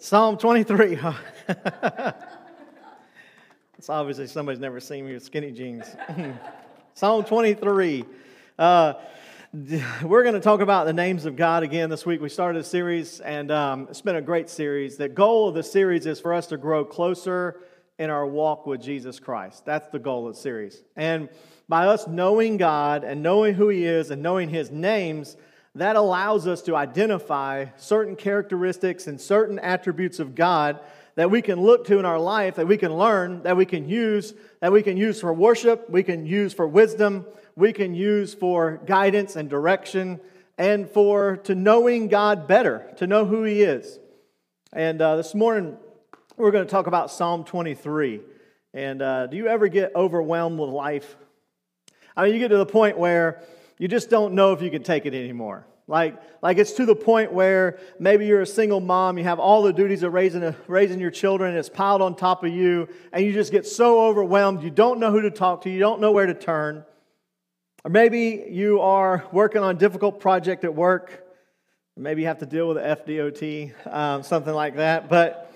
Psalm 23. it's obviously somebody's never seen me with skinny jeans. Psalm 23. Uh, we're going to talk about the names of God again this week. We started a series, and um, it's been a great series. The goal of the series is for us to grow closer in our walk with Jesus Christ. That's the goal of the series. And by us knowing God and knowing who He is and knowing His names, that allows us to identify certain characteristics and certain attributes of God that we can look to in our life, that we can learn, that we can use, that we can use for worship, we can use for wisdom, we can use for guidance and direction, and for to knowing God better, to know who He is. And uh, this morning, we're going to talk about Psalm 23. And uh, do you ever get overwhelmed with life? I mean, you get to the point where you just don't know if you can take it anymore. Like, like it's to the point where maybe you're a single mom, you have all the duties of raising, raising your children, and it's piled on top of you, and you just get so overwhelmed, you don't know who to talk to, you don't know where to turn. Or maybe you are working on a difficult project at work, maybe you have to deal with the FDOT, um, something like that, but,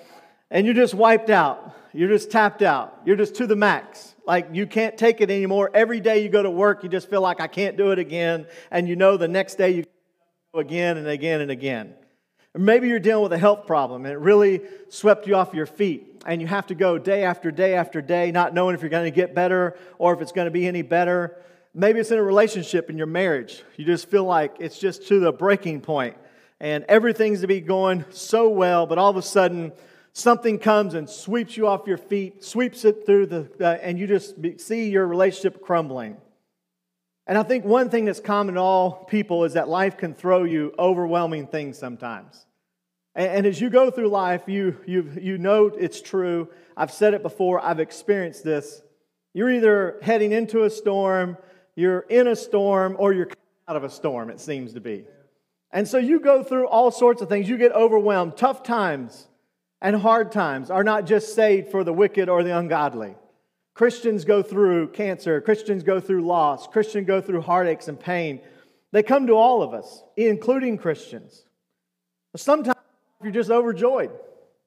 and you're just wiped out, you're just tapped out, you're just to the max. Like you can't take it anymore. Every day you go to work, you just feel like I can't do it again. And you know the next day you again and again and again. Or maybe you're dealing with a health problem and it really swept you off your feet. And you have to go day after day after day, not knowing if you're going to get better or if it's going to be any better. Maybe it's in a relationship in your marriage. You just feel like it's just to the breaking point and everything's to be going so well, but all of a sudden, something comes and sweeps you off your feet, sweeps it through the, uh, and you just see your relationship crumbling. And I think one thing that's common to all people is that life can throw you overwhelming things sometimes. And, and as you go through life, you, you, you know it's true. I've said it before, I've experienced this. You're either heading into a storm, you're in a storm, or you're out of a storm, it seems to be. And so you go through all sorts of things. You get overwhelmed, tough times and hard times are not just saved for the wicked or the ungodly. Christians go through cancer, Christians go through loss, Christians go through heartaches and pain. They come to all of us, including Christians. Sometimes you're just overjoyed.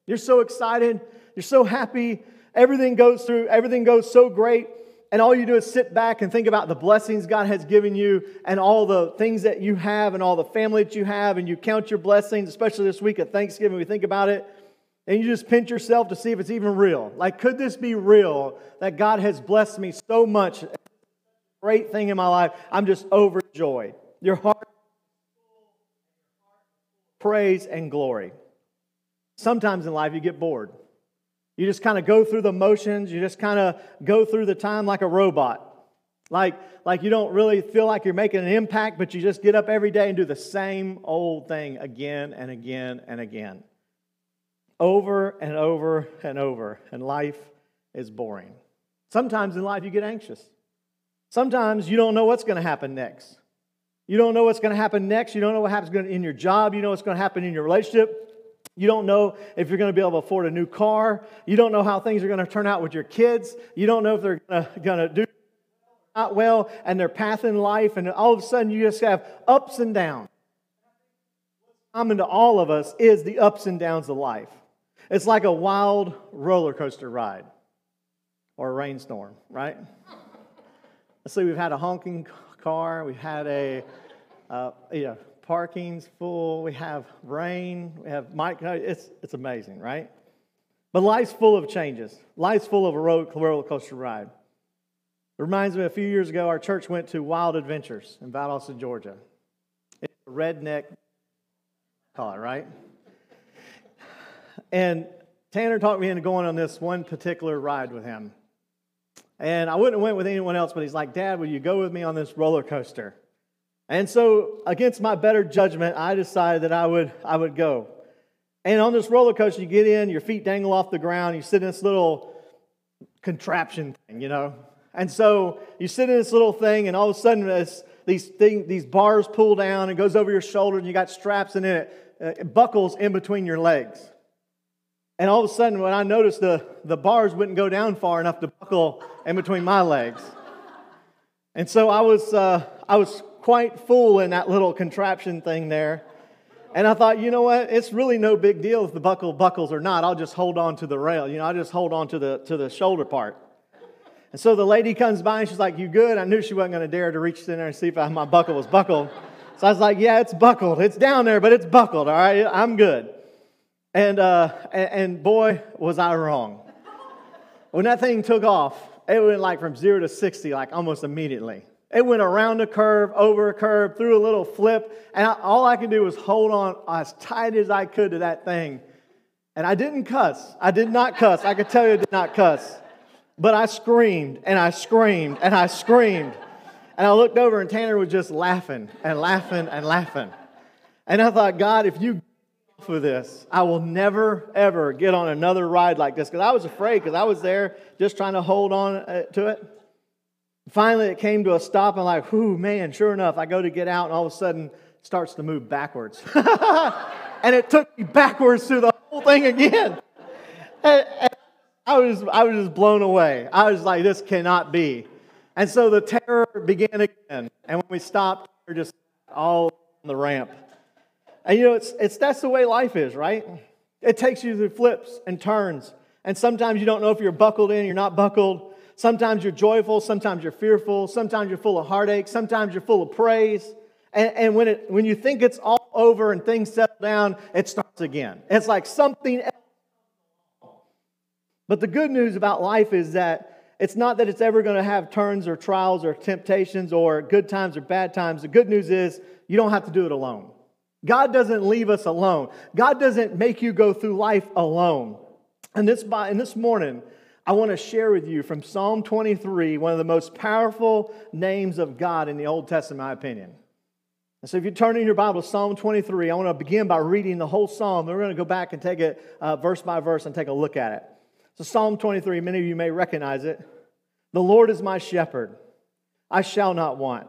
You're so excited, you're so happy, everything goes through, everything goes so great, and all you do is sit back and think about the blessings God has given you and all the things that you have and all the family that you have, and you count your blessings, especially this week at Thanksgiving. We think about it and you just pinch yourself to see if it's even real. Like, could this be real that God has blessed me so much? Great thing in my life. I'm just overjoyed. Your heart, praise and glory. Sometimes in life you get bored. You just kind of go through the motions. You just kind of go through the time like a robot. Like, like you don't really feel like you're making an impact, but you just get up every day and do the same old thing again and again and again over and over and over, and life is boring. Sometimes in life you get anxious. Sometimes you don't know what's going to happen next. You don't know what's going to happen next. You don't know what happens in your job. You know what's going to happen in your relationship. You don't know if you're going to be able to afford a new car. You don't know how things are going to turn out with your kids. You don't know if they're going to do not well and their path in life. And all of a sudden, you just have ups and downs. What's common to all of us is the ups and downs of life. It's like a wild roller coaster ride or a rainstorm, right? Let's see, we've had a honking car, we've had a, uh, you know, parking's full, we have rain, we have Mike, it's, it's amazing, right? But life's full of changes. Life's full of a roller coaster ride. It reminds me a few years ago, our church went to Wild Adventures in Valdosta, Georgia. It's a redneck, car, right? And Tanner talked me into going on this one particular ride with him. And I wouldn't have went with anyone else, but he's like, Dad, will you go with me on this roller coaster? And so, against my better judgment, I decided that I would, I would go. And on this roller coaster, you get in, your feet dangle off the ground, you sit in this little contraption thing, you know? And so you sit in this little thing, and all of a sudden, these, thing, these bars pull down, and goes over your shoulder, and you got straps in it, it buckles in between your legs. And all of a sudden, when I noticed the, the bars wouldn't go down far enough to buckle in between my legs. And so I was, uh, I was quite full in that little contraption thing there. And I thought, you know what? It's really no big deal if the buckle buckles or not. I'll just hold on to the rail. You know, I'll just hold on to the, to the shoulder part. And so the lady comes by and she's like, You good? I knew she wasn't going to dare to reach in there and see if my buckle was buckled. So I was like, Yeah, it's buckled. It's down there, but it's buckled. All right, I'm good. And, uh, and, and boy, was I wrong. When that thing took off, it went like from zero to 60, like almost immediately. It went around a curve, over a curve, through a little flip, and I, all I could do was hold on as tight as I could to that thing. And I didn't cuss. I did not cuss. I could tell you I did not cuss. But I screamed and I screamed and I screamed. And I looked over and Tanner was just laughing and laughing and laughing. And I thought, God, if you for this, I will never, ever get on another ride like this. Because I was afraid, because I was there just trying to hold on uh, to it. Finally, it came to a stop, and like, whoo, man, sure enough, I go to get out, and all of a sudden, starts to move backwards. and it took me backwards through the whole thing again. And, and I was, I was just blown away. I was like, this cannot be. And so the terror began again. And when we stopped, we are just all on the ramp. And you know, it's, it's, that's the way life is, right? It takes you through flips and turns. And sometimes you don't know if you're buckled in, you're not buckled. Sometimes you're joyful, sometimes you're fearful, sometimes you're full of heartache, sometimes you're full of praise. And, and when, it, when you think it's all over and things settle down, it starts again. It's like something else but the good news about life is that it's not that it's ever going to have turns or trials or temptations or good times or bad times. The good news is you don't have to do it alone. God doesn't leave us alone. God doesn't make you go through life alone. And this, by, and this morning, I want to share with you from Psalm 23, one of the most powerful names of God in the Old Testament, in my opinion. And so if you turn in your Bible to Psalm 23, I want to begin by reading the whole psalm. We're going to go back and take it uh, verse by verse and take a look at it. So, Psalm 23, many of you may recognize it. The Lord is my shepherd, I shall not want.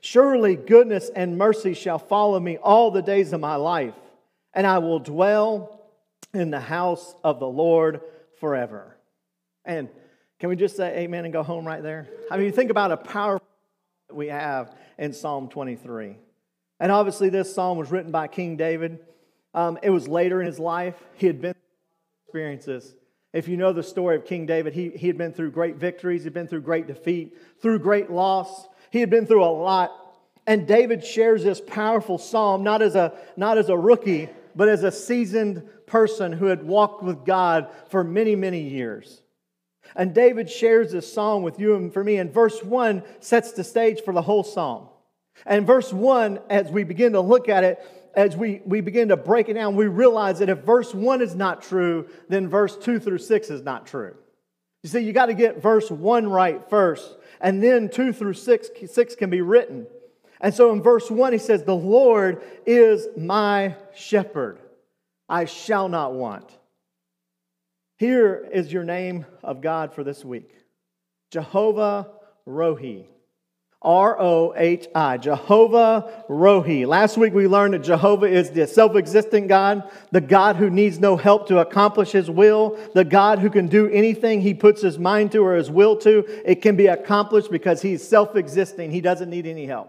Surely goodness and mercy shall follow me all the days of my life, and I will dwell in the house of the Lord forever. And can we just say amen and go home right there? I mean, think about a power we have in Psalm 23. And obviously, this psalm was written by King David. Um, it was later in his life. He had been through experiences. If you know the story of King David, he, he had been through great victories, he'd been through great defeat, through great loss. He had been through a lot. And David shares this powerful psalm, not as a, not as a rookie, but as a seasoned person who had walked with God for many, many years. And David shares this psalm with you and for me, and verse 1 sets the stage for the whole psalm. And verse 1, as we begin to look at it, as we, we begin to break it down, we realize that if verse 1 is not true, then verse 2 through 6 is not true. You see, you got to get verse 1 right first, and then 2 through 6, 6 can be written. And so in verse 1, he says, The Lord is my shepherd. I shall not want. Here is your name of God for this week Jehovah Rohi. R O H I, Jehovah Rohi. Last week we learned that Jehovah is the self existent God, the God who needs no help to accomplish his will, the God who can do anything he puts his mind to or his will to. It can be accomplished because he's self existing, he doesn't need any help.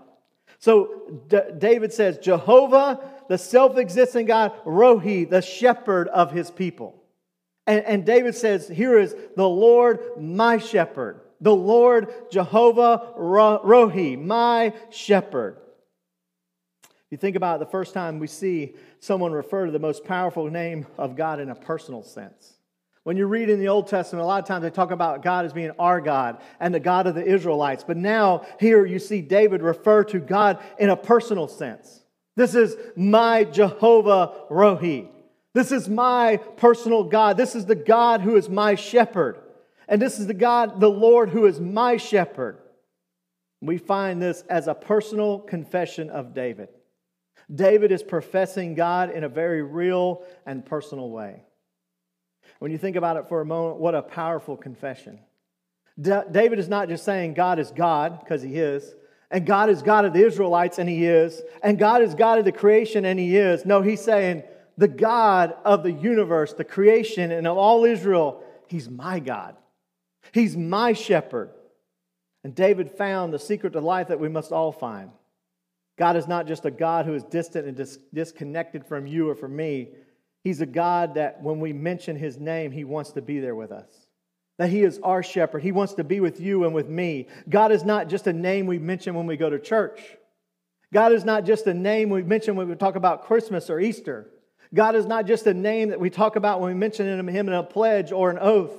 So D- David says, Jehovah, the self existent God, Rohi, the shepherd of his people. And, and David says, Here is the Lord, my shepherd the Lord Jehovah Rohi, my shepherd. If you think about it, the first time we see someone refer to the most powerful name of God in a personal sense. When you read in the Old Testament, a lot of times they talk about God as being our God and the God of the Israelites. But now, here you see David refer to God in a personal sense. This is my Jehovah Rohi. This is my personal God. This is the God who is my shepherd. And this is the God, the Lord, who is my shepherd. We find this as a personal confession of David. David is professing God in a very real and personal way. When you think about it for a moment, what a powerful confession. David is not just saying God is God, because he is, and God is God of the Israelites, and he is, and God is God of the creation, and he is. No, he's saying the God of the universe, the creation, and of all Israel, he's my God. He's my shepherd. And David found the secret to life that we must all find. God is not just a God who is distant and dis- disconnected from you or from me. He's a God that when we mention his name, he wants to be there with us. That he is our shepherd. He wants to be with you and with me. God is not just a name we mention when we go to church. God is not just a name we mention when we talk about Christmas or Easter. God is not just a name that we talk about when we mention him in a pledge or an oath.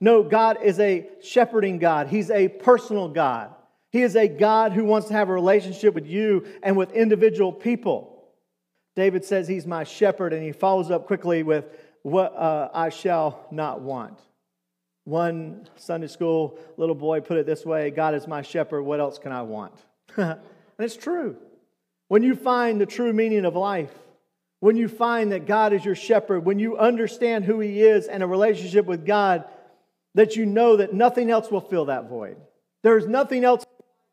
No, God is a shepherding God. He's a personal God. He is a God who wants to have a relationship with you and with individual people. David says he's my shepherd, and he follows up quickly with what uh, I shall not want. One Sunday school little boy put it this way God is my shepherd, what else can I want? and it's true. When you find the true meaning of life, when you find that God is your shepherd, when you understand who he is and a relationship with God, that you know that nothing else will fill that void. There's nothing else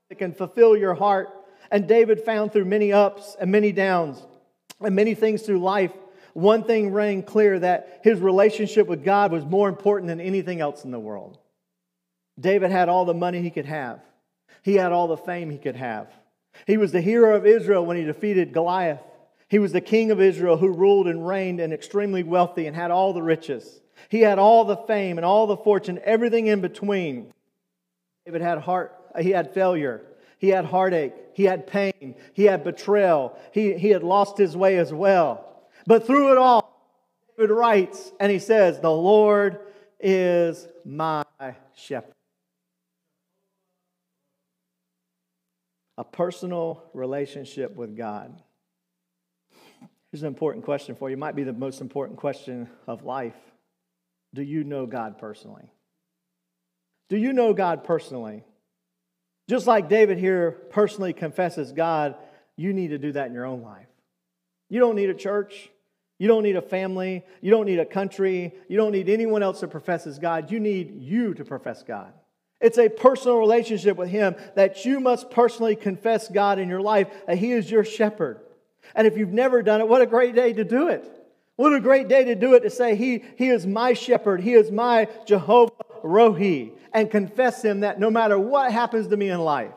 that can fulfill your heart. And David found through many ups and many downs and many things through life, one thing rang clear that his relationship with God was more important than anything else in the world. David had all the money he could have, he had all the fame he could have. He was the hero of Israel when he defeated Goliath. He was the king of Israel who ruled and reigned and extremely wealthy and had all the riches. He had all the fame and all the fortune, everything in between. David had heart, uh, he had failure. He had heartache. He had pain. He had betrayal. He, he had lost his way as well. But through it all, David writes and he says, The Lord is my shepherd. A personal relationship with God. Here's an important question for you. It might be the most important question of life. Do you know God personally? Do you know God personally? Just like David here personally confesses God, you need to do that in your own life. You don't need a church. You don't need a family. You don't need a country. You don't need anyone else that professes God. You need you to profess God. It's a personal relationship with Him that you must personally confess God in your life, that He is your shepherd. And if you've never done it, what a great day to do it. What a great day to do it to say, He, he is my shepherd. He is my Jehovah Rohi. And confess Him that no matter what happens to me in life,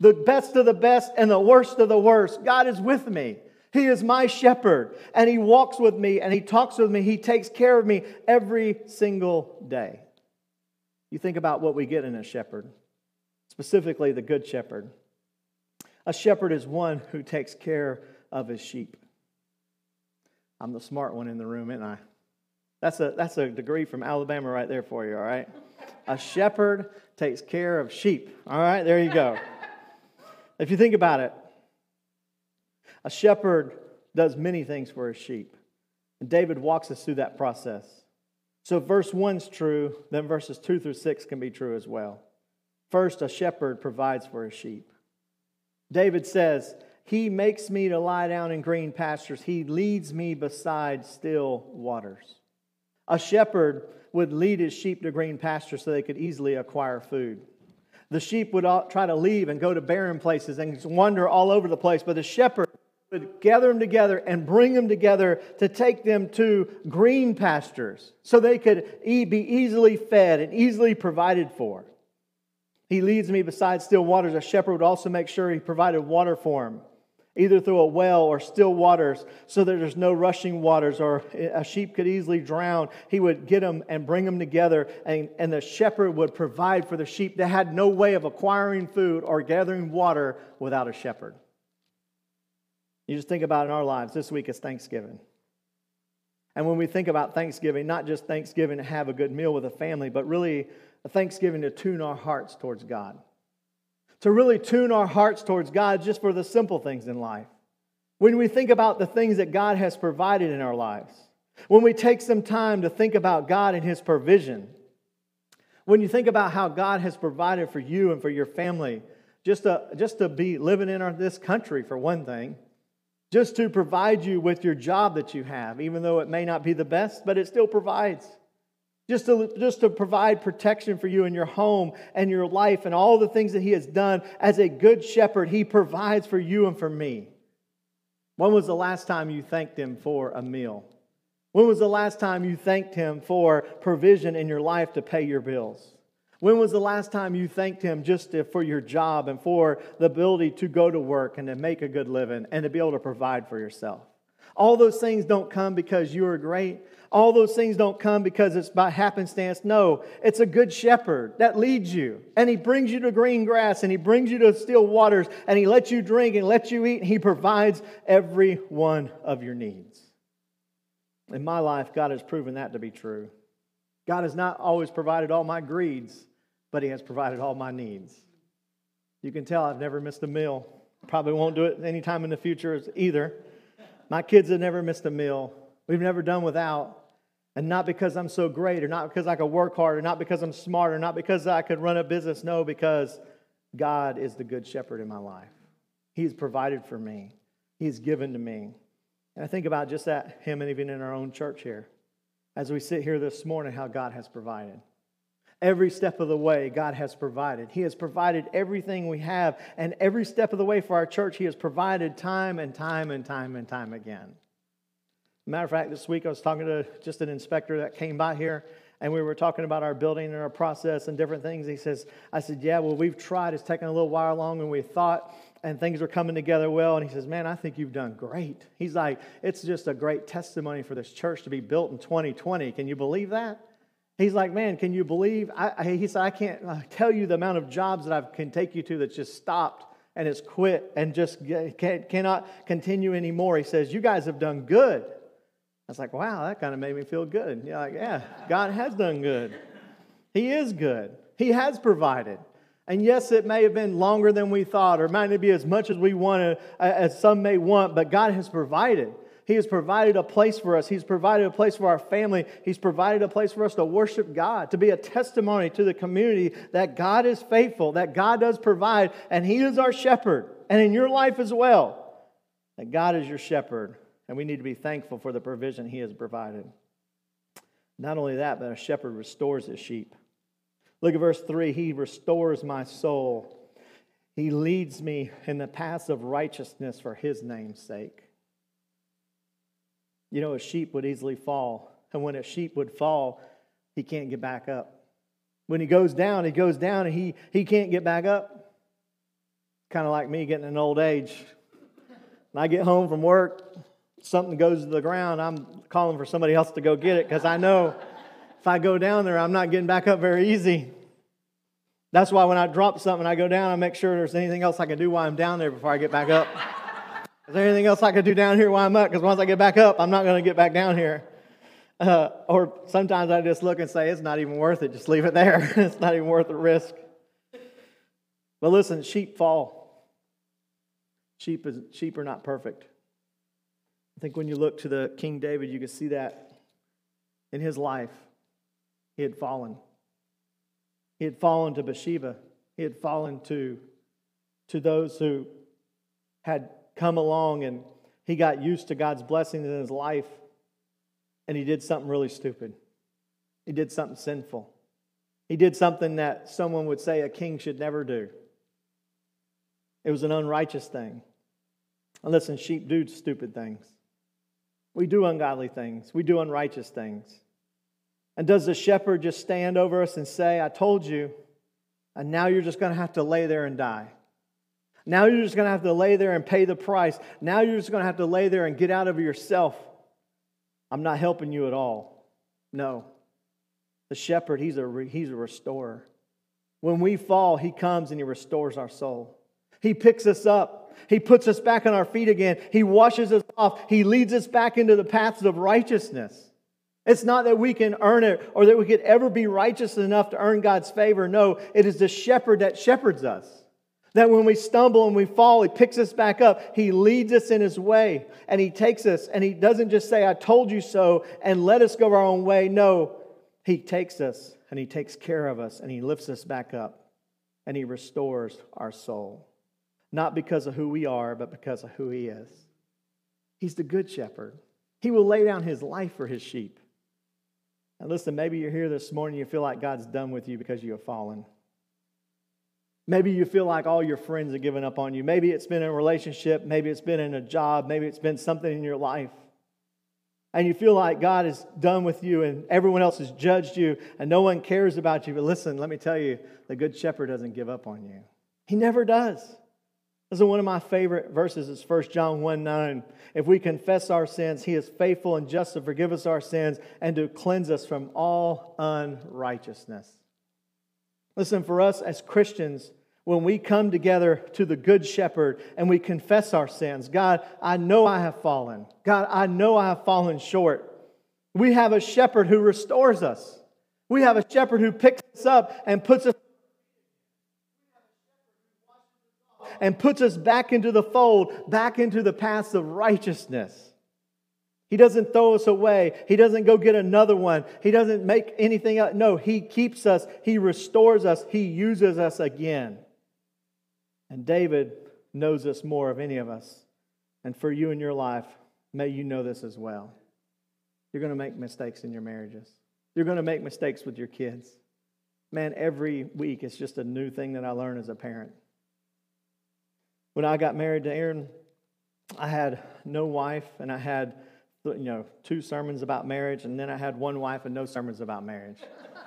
the best of the best and the worst of the worst, God is with me. He is my shepherd. And He walks with me and He talks with me. He takes care of me every single day. You think about what we get in a shepherd, specifically the good shepherd. A shepherd is one who takes care of his sheep. I'm the smart one in the room, ain't I? That's a, that's a degree from Alabama right there for you, all right? A shepherd takes care of sheep. All right, there you go. if you think about it, a shepherd does many things for his sheep. And David walks us through that process. So, verse 1's true, then verses 2 through 6 can be true as well. First, a shepherd provides for his sheep. David says, he makes me to lie down in green pastures. He leads me beside still waters. A shepherd would lead his sheep to green pastures so they could easily acquire food. The sheep would try to leave and go to barren places and wander all over the place, but the shepherd would gather them together and bring them together to take them to green pastures so they could be easily fed and easily provided for. He leads me beside still waters. A shepherd would also make sure he provided water for him either through a well or still waters, so that there's no rushing waters or a sheep could easily drown. He would get them and bring them together, and, and the shepherd would provide for the sheep that had no way of acquiring food or gathering water without a shepherd. You just think about in our lives, this week is Thanksgiving. And when we think about Thanksgiving, not just Thanksgiving to have a good meal with a family, but really a Thanksgiving to tune our hearts towards God to really tune our hearts towards God just for the simple things in life. When we think about the things that God has provided in our lives, when we take some time to think about God and His provision, when you think about how God has provided for you and for your family, just to, just to be living in our, this country, for one thing, just to provide you with your job that you have, even though it may not be the best, but it still provides. Just to, just to provide protection for you in your home and your life and all the things that He has done. As a good shepherd, He provides for you and for me. When was the last time you thanked Him for a meal? When was the last time you thanked Him for provision in your life to pay your bills? When was the last time you thanked Him just to, for your job and for the ability to go to work and to make a good living and to be able to provide for yourself? All those things don't come because you are great. All those things don't come because it's by happenstance. No, it's a good shepherd that leads you. And he brings you to green grass and he brings you to still waters and he lets you drink and lets you eat and he provides every one of your needs. In my life, God has proven that to be true. God has not always provided all my greeds, but He has provided all my needs. You can tell I've never missed a meal. Probably won't do it anytime in the future either. My kids have never missed a meal. We've never done without. And not because I'm so great, or not because I could work hard, or not because I'm smart, or not because I could run a business. No, because God is the good shepherd in my life. He's provided for me, He's given to me. And I think about just that, Him, and even in our own church here, as we sit here this morning, how God has provided. Every step of the way, God has provided. He has provided everything we have, and every step of the way for our church, He has provided time and time and time and time again. Matter of fact, this week I was talking to just an inspector that came by here, and we were talking about our building and our process and different things. He says, I said, Yeah, well, we've tried. It's taken a little while longer than we thought, and things are coming together well. And he says, Man, I think you've done great. He's like, It's just a great testimony for this church to be built in 2020. Can you believe that? He's like, man, can you believe? I, he said, I can't uh, tell you the amount of jobs that I can take you to that's just stopped and has quit and just can't, cannot continue anymore. He says, you guys have done good. I was like, wow, that kind of made me feel good. Yeah, like, yeah, God has done good. He is good. He has provided. And yes, it may have been longer than we thought, or might not be as much as we wanted, as some may want, but God has provided. He has provided a place for us. He's provided a place for our family. He's provided a place for us to worship God, to be a testimony to the community that God is faithful, that God does provide, and He is our shepherd. And in your life as well, that God is your shepherd. And we need to be thankful for the provision He has provided. Not only that, but a shepherd restores his sheep. Look at verse 3 He restores my soul. He leads me in the paths of righteousness for His name's sake. You know, a sheep would easily fall. And when a sheep would fall, he can't get back up. When he goes down, he goes down and he, he can't get back up. Kind of like me getting an old age. When I get home from work, something goes to the ground, I'm calling for somebody else to go get it because I know if I go down there, I'm not getting back up very easy. That's why when I drop something, I go down, I make sure there's anything else I can do while I'm down there before I get back up. Is there anything else I could do down here while I'm up? Because once I get back up, I'm not going to get back down here. Uh, or sometimes I just look and say, it's not even worth it. Just leave it there. it's not even worth the risk. But listen, sheep fall. Sheep, is, sheep are not perfect. I think when you look to the King David, you can see that in his life. He had fallen. He had fallen to Bathsheba. He had fallen to, to those who had come along and he got used to God's blessings in his life and he did something really stupid. He did something sinful. He did something that someone would say a king should never do. It was an unrighteous thing. And listen, sheep do stupid things. We do ungodly things. We do unrighteous things. And does the shepherd just stand over us and say, I told you, and now you're just going to have to lay there and die? Now you're just going to have to lay there and pay the price. Now you're just going to have to lay there and get out of yourself. I'm not helping you at all. No. The shepherd, he's a, he's a restorer. When we fall, he comes and he restores our soul. He picks us up. He puts us back on our feet again. He washes us off. He leads us back into the paths of righteousness. It's not that we can earn it or that we could ever be righteous enough to earn God's favor. No, it is the shepherd that shepherds us. That when we stumble and we fall, He picks us back up. He leads us in His way and He takes us and He doesn't just say, I told you so, and let us go our own way. No, He takes us and He takes care of us and He lifts us back up and He restores our soul. Not because of who we are, but because of who He is. He's the good shepherd. He will lay down his life for his sheep. And listen, maybe you're here this morning, you feel like God's done with you because you have fallen. Maybe you feel like all your friends have given up on you. Maybe it's been in a relationship. Maybe it's been in a job. Maybe it's been something in your life. And you feel like God is done with you and everyone else has judged you and no one cares about you. But listen, let me tell you, the Good Shepherd doesn't give up on you. He never does. This is one of my favorite verses. It's 1 John 1 9. If we confess our sins, he is faithful and just to forgive us our sins and to cleanse us from all unrighteousness. Listen, for us as Christians, when we come together to the Good Shepherd and we confess our sins. God, I know I have fallen. God, I know I have fallen short. We have a shepherd who restores us. We have a shepherd who picks us up and puts us and puts us back into the fold, back into the paths of righteousness. He doesn't throw us away. He doesn't go get another one. He doesn't make anything up. No, He keeps us. He restores us. He uses us again. And David knows this more of any of us. And for you in your life, may you know this as well. You're going to make mistakes in your marriages, you're going to make mistakes with your kids. Man, every week it's just a new thing that I learn as a parent. When I got married to Aaron, I had no wife and I had you know two sermons about marriage and then I had one wife and no sermons about marriage.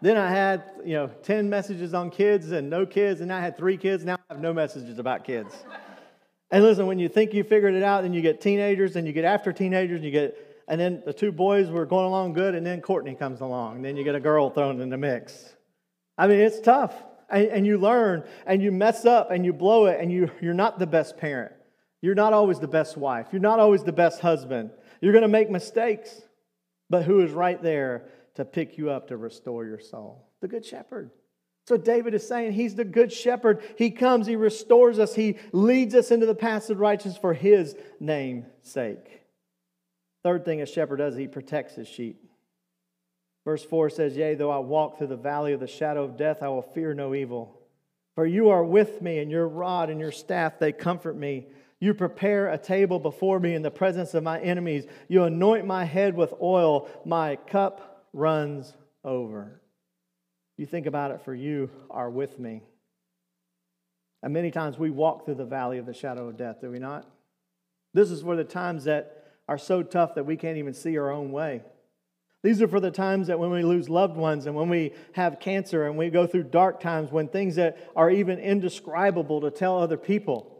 Then I had, you know, 10 messages on kids and no kids, and I had three kids. Now have no messages about kids. And listen, when you think you figured it out, then you get teenagers, and you get after teenagers, and you get, and then the two boys were going along good, and then Courtney comes along, and then you get a girl thrown in the mix. I mean, it's tough. And, and you learn, and you mess up, and you blow it, and you, you're not the best parent. You're not always the best wife. You're not always the best husband. You're going to make mistakes. But who is right there to pick you up to restore your soul. The Good Shepherd. So David is saying he's the Good Shepherd. He comes, he restores us, he leads us into the paths of righteousness for his name's sake. Third thing a shepherd does, he protects his sheep. Verse 4 says, Yea, though I walk through the valley of the shadow of death, I will fear no evil. For you are with me, and your rod and your staff, they comfort me. You prepare a table before me in the presence of my enemies. You anoint my head with oil. My cup runs over. You think about it, for you are with me. And many times we walk through the valley of the shadow of death, do we not? This is for the times that are so tough that we can't even see our own way. These are for the times that when we lose loved ones and when we have cancer and we go through dark times, when things that are even indescribable to tell other people.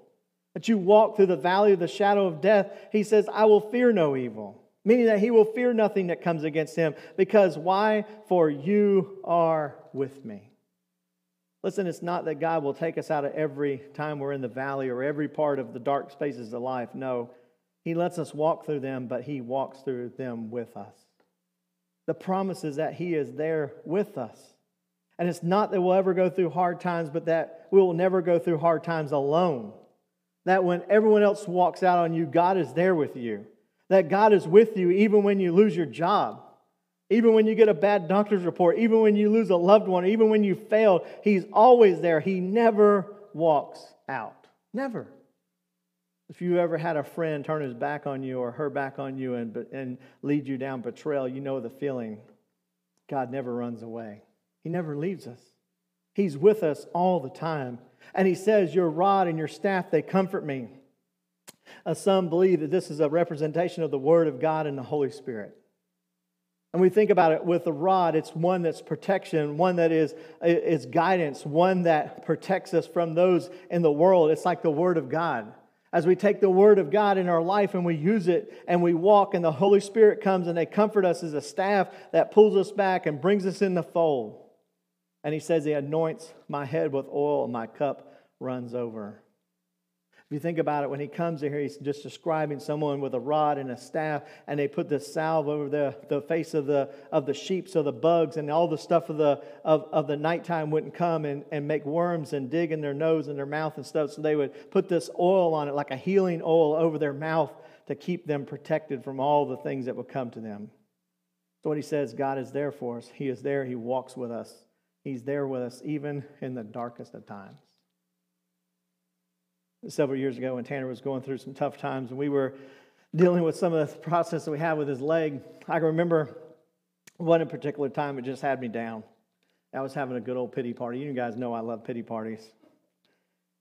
That you walk through the valley of the shadow of death, he says, I will fear no evil meaning that he will fear nothing that comes against him. Because why? For you are with me. Listen, it's not that God will take us out of every time we're in the valley or every part of the dark spaces of life. No, He lets us walk through them, but He walks through them with us. The promise is that He is there with us. And it's not that we'll ever go through hard times, but that we will never go through hard times alone. That when everyone else walks out on you, God is there with you that God is with you even when you lose your job, even when you get a bad doctor's report, even when you lose a loved one, even when you fail. He's always there. He never walks out. Never. If you ever had a friend turn his back on you or her back on you and, and lead you down betrayal, you know the feeling. God never runs away, He never leaves us. He's with us all the time. And He says, Your rod and your staff, they comfort me. Uh, some believe that this is a representation of the Word of God and the Holy Spirit. And we think about it with the rod, it's one that's protection, one that is, is guidance, one that protects us from those in the world. It's like the Word of God. As we take the Word of God in our life and we use it and we walk, and the Holy Spirit comes and they comfort us as a staff that pulls us back and brings us in the fold. And He says, He anoints my head with oil and my cup runs over. If you think about it, when he comes in here, he's just describing someone with a rod and a staff, and they put this salve over the, the face of the, of the sheep so the bugs and all the stuff of the, of, of the nighttime wouldn't come and, and make worms and dig in their nose and their mouth and stuff. So they would put this oil on it, like a healing oil, over their mouth to keep them protected from all the things that would come to them. So, what he says, God is there for us. He is there. He walks with us. He's there with us, even in the darkest of times several years ago when Tanner was going through some tough times, and we were dealing with some of the process that we had with his leg, I can remember one in particular time it just had me down. I was having a good old pity party. You guys know I love pity parties.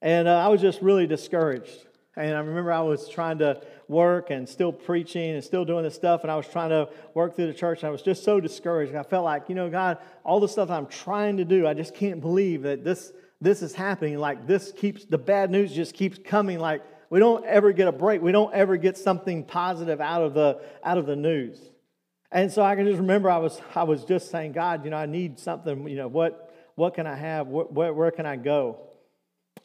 And uh, I was just really discouraged. And I remember I was trying to work and still preaching and still doing this stuff. And I was trying to work through the church. And I was just so discouraged. I felt like, you know, God, all the stuff I'm trying to do, I just can't believe that this, this is happening. Like this keeps, the bad news just keeps coming. Like we don't ever get a break. We don't ever get something positive out of the, out of the news. And so I can just remember I was, I was just saying, God, you know, I need something, you know, what, what can I have? Where, where, where can I go?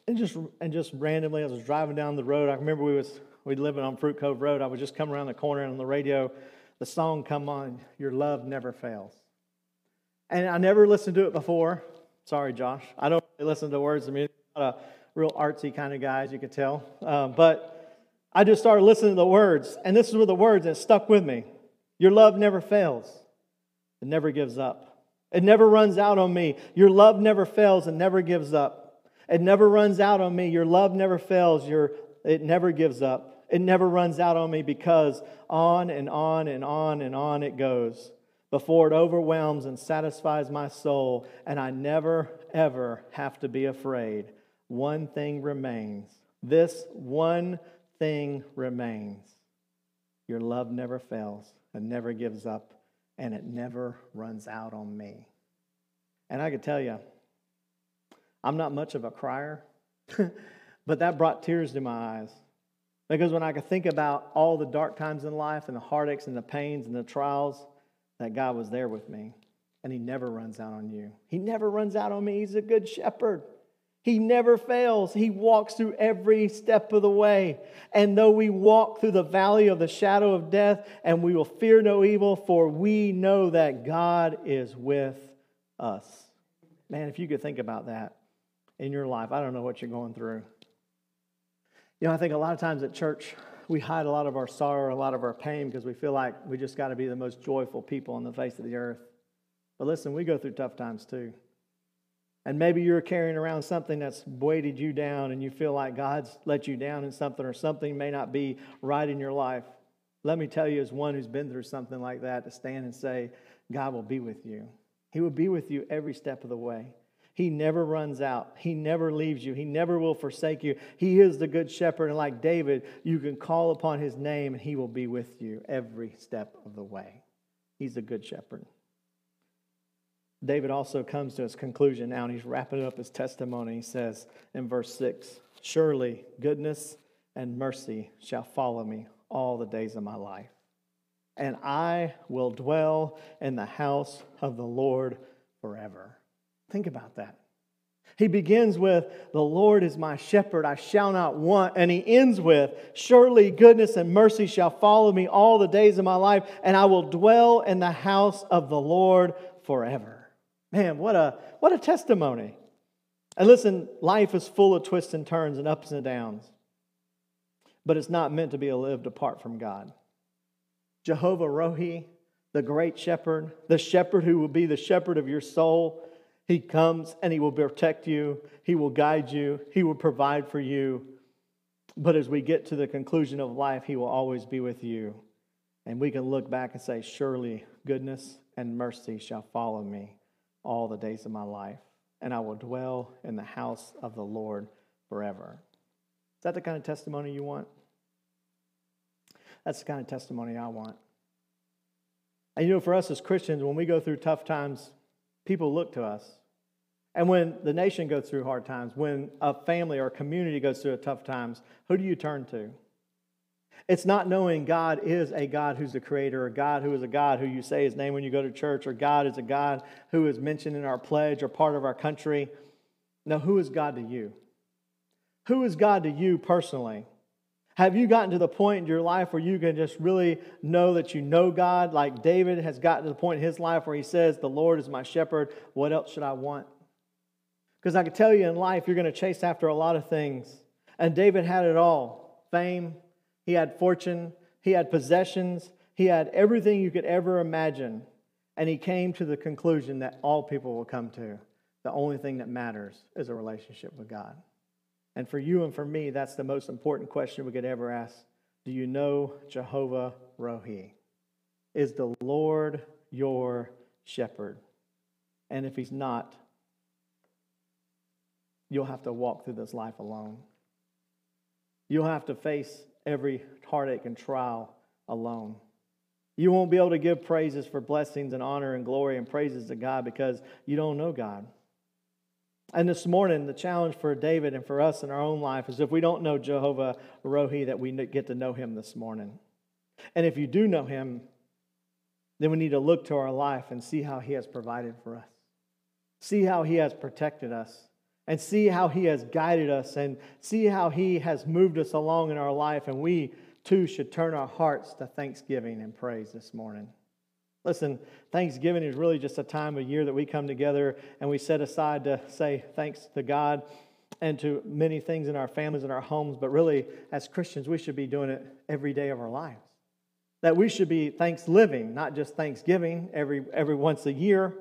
And just, and just randomly, as I was driving down the road, I remember we was, we living on Fruit Cove Road. I was just coming around the corner and on the radio, the song come on, Your Love Never Fails. And I never listened to it before. Sorry, Josh. I don't really listen to words of music. Not a real artsy kind of guy, as you can tell. Um, but I just started listening to the words, and this is were the words, and it stuck with me. Your love never fails, it never gives up. It never runs out on me. Your love never fails and never gives up. It never runs out on me. Your love never fails. Your, it never gives up. It never runs out on me because on and on and on and on it goes before it overwhelms and satisfies my soul, and I never, ever have to be afraid. One thing remains. This one thing remains. Your love never fails. It never gives up, and it never runs out on me. And I could tell you, I'm not much of a crier, but that brought tears to my eyes. Because when I could think about all the dark times in life and the heartaches and the pains and the trials, that God was there with me. And He never runs out on you. He never runs out on me. He's a good shepherd. He never fails. He walks through every step of the way. And though we walk through the valley of the shadow of death, and we will fear no evil, for we know that God is with us. Man, if you could think about that in your life, I don't know what you're going through. You know, I think a lot of times at church, we hide a lot of our sorrow, a lot of our pain, because we feel like we just got to be the most joyful people on the face of the earth. But listen, we go through tough times too. And maybe you're carrying around something that's weighted you down and you feel like God's let you down in something or something may not be right in your life. Let me tell you, as one who's been through something like that, to stand and say, God will be with you. He will be with you every step of the way. He never runs out. He never leaves you. He never will forsake you. He is the good shepherd. And like David, you can call upon his name and he will be with you every step of the way. He's a good shepherd. David also comes to his conclusion now, and he's wrapping up his testimony. He says in verse 6 Surely goodness and mercy shall follow me all the days of my life, and I will dwell in the house of the Lord forever. Think about that. He begins with, The Lord is my shepherd, I shall not want. And he ends with, Surely goodness and mercy shall follow me all the days of my life, and I will dwell in the house of the Lord forever. Man, what a, what a testimony. And listen, life is full of twists and turns and ups and downs, but it's not meant to be a lived apart from God. Jehovah Rohi, the great shepherd, the shepherd who will be the shepherd of your soul, he comes and he will protect you, he will guide you, he will provide for you. But as we get to the conclusion of life, he will always be with you. And we can look back and say, Surely goodness and mercy shall follow me all the days of my life, and I will dwell in the house of the Lord forever. Is that the kind of testimony you want? That's the kind of testimony I want. And you know, for us as Christians, when we go through tough times, people look to us. And when the nation goes through hard times, when a family or a community goes through tough times, who do you turn to? It's not knowing God is a God who's the creator, or God who is a God who you say his name when you go to church, or God is a God who is mentioned in our pledge or part of our country. No, who is God to you? Who is God to you personally? Have you gotten to the point in your life where you can just really know that you know God, like David has gotten to the point in his life where he says, The Lord is my shepherd. What else should I want? Because I can tell you in life, you're going to chase after a lot of things. And David had it all fame, he had fortune, he had possessions, he had everything you could ever imagine. And he came to the conclusion that all people will come to. The only thing that matters is a relationship with God. And for you and for me, that's the most important question we could ever ask Do you know Jehovah Rohi? Is the Lord your shepherd? And if he's not, you'll have to walk through this life alone. You'll have to face every heartache and trial alone. You won't be able to give praises for blessings and honor and glory and praises to God because you don't know God. And this morning, the challenge for David and for us in our own life is if we don't know Jehovah Rohi, that we get to know him this morning. And if you do know him, then we need to look to our life and see how he has provided for us, see how he has protected us, and see how he has guided us, and see how he has moved us along in our life. And we too should turn our hearts to thanksgiving and praise this morning. Listen, Thanksgiving is really just a time of year that we come together and we set aside to say thanks to God and to many things in our families and our homes, but really, as Christians, we should be doing it every day of our lives. That we should be thanks living, not just Thanksgiving every, every once a year.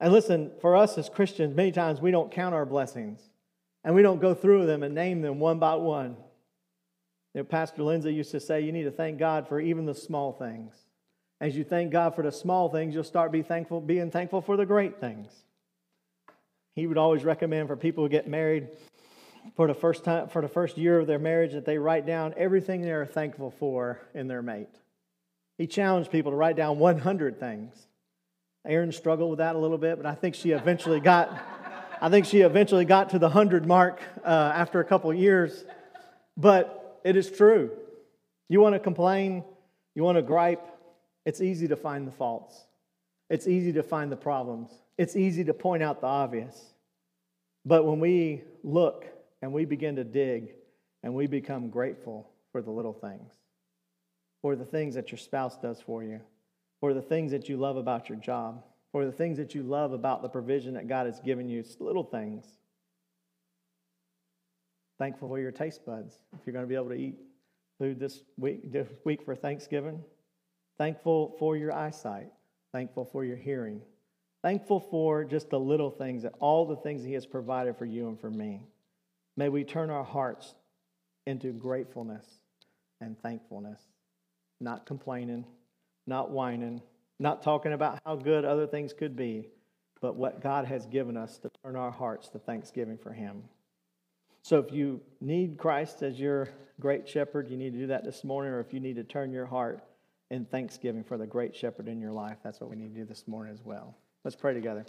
And listen, for us as Christians, many times we don't count our blessings and we don't go through them and name them one by one. You know, Pastor Lindsay used to say, you need to thank God for even the small things. As you thank God for the small things, you'll start be thankful, being thankful for the great things. He would always recommend for people who get married for the first time, for the first year of their marriage, that they write down everything they're thankful for in their mate. He challenged people to write down 100 things. Erin struggled with that a little bit, but I think she eventually got. I think she eventually got to the 100 mark uh, after a couple years. But it is true. You want to complain, you want to gripe, it's easy to find the faults. It's easy to find the problems. It's easy to point out the obvious. But when we look and we begin to dig and we become grateful for the little things, for the things that your spouse does for you, for the things that you love about your job, for the things that you love about the provision that God has given you, it's little things. Thankful for your taste buds. If you're going to be able to eat food this week, this week for Thanksgiving, Thankful for your eyesight. Thankful for your hearing. Thankful for just the little things and all the things He has provided for you and for me. May we turn our hearts into gratefulness and thankfulness, not complaining, not whining, not talking about how good other things could be, but what God has given us to turn our hearts to thanksgiving for Him. So if you need Christ as your great shepherd, you need to do that this morning, or if you need to turn your heart in thanksgiving for the great shepherd in your life. That's what we need to do this morning as well. Let's pray together.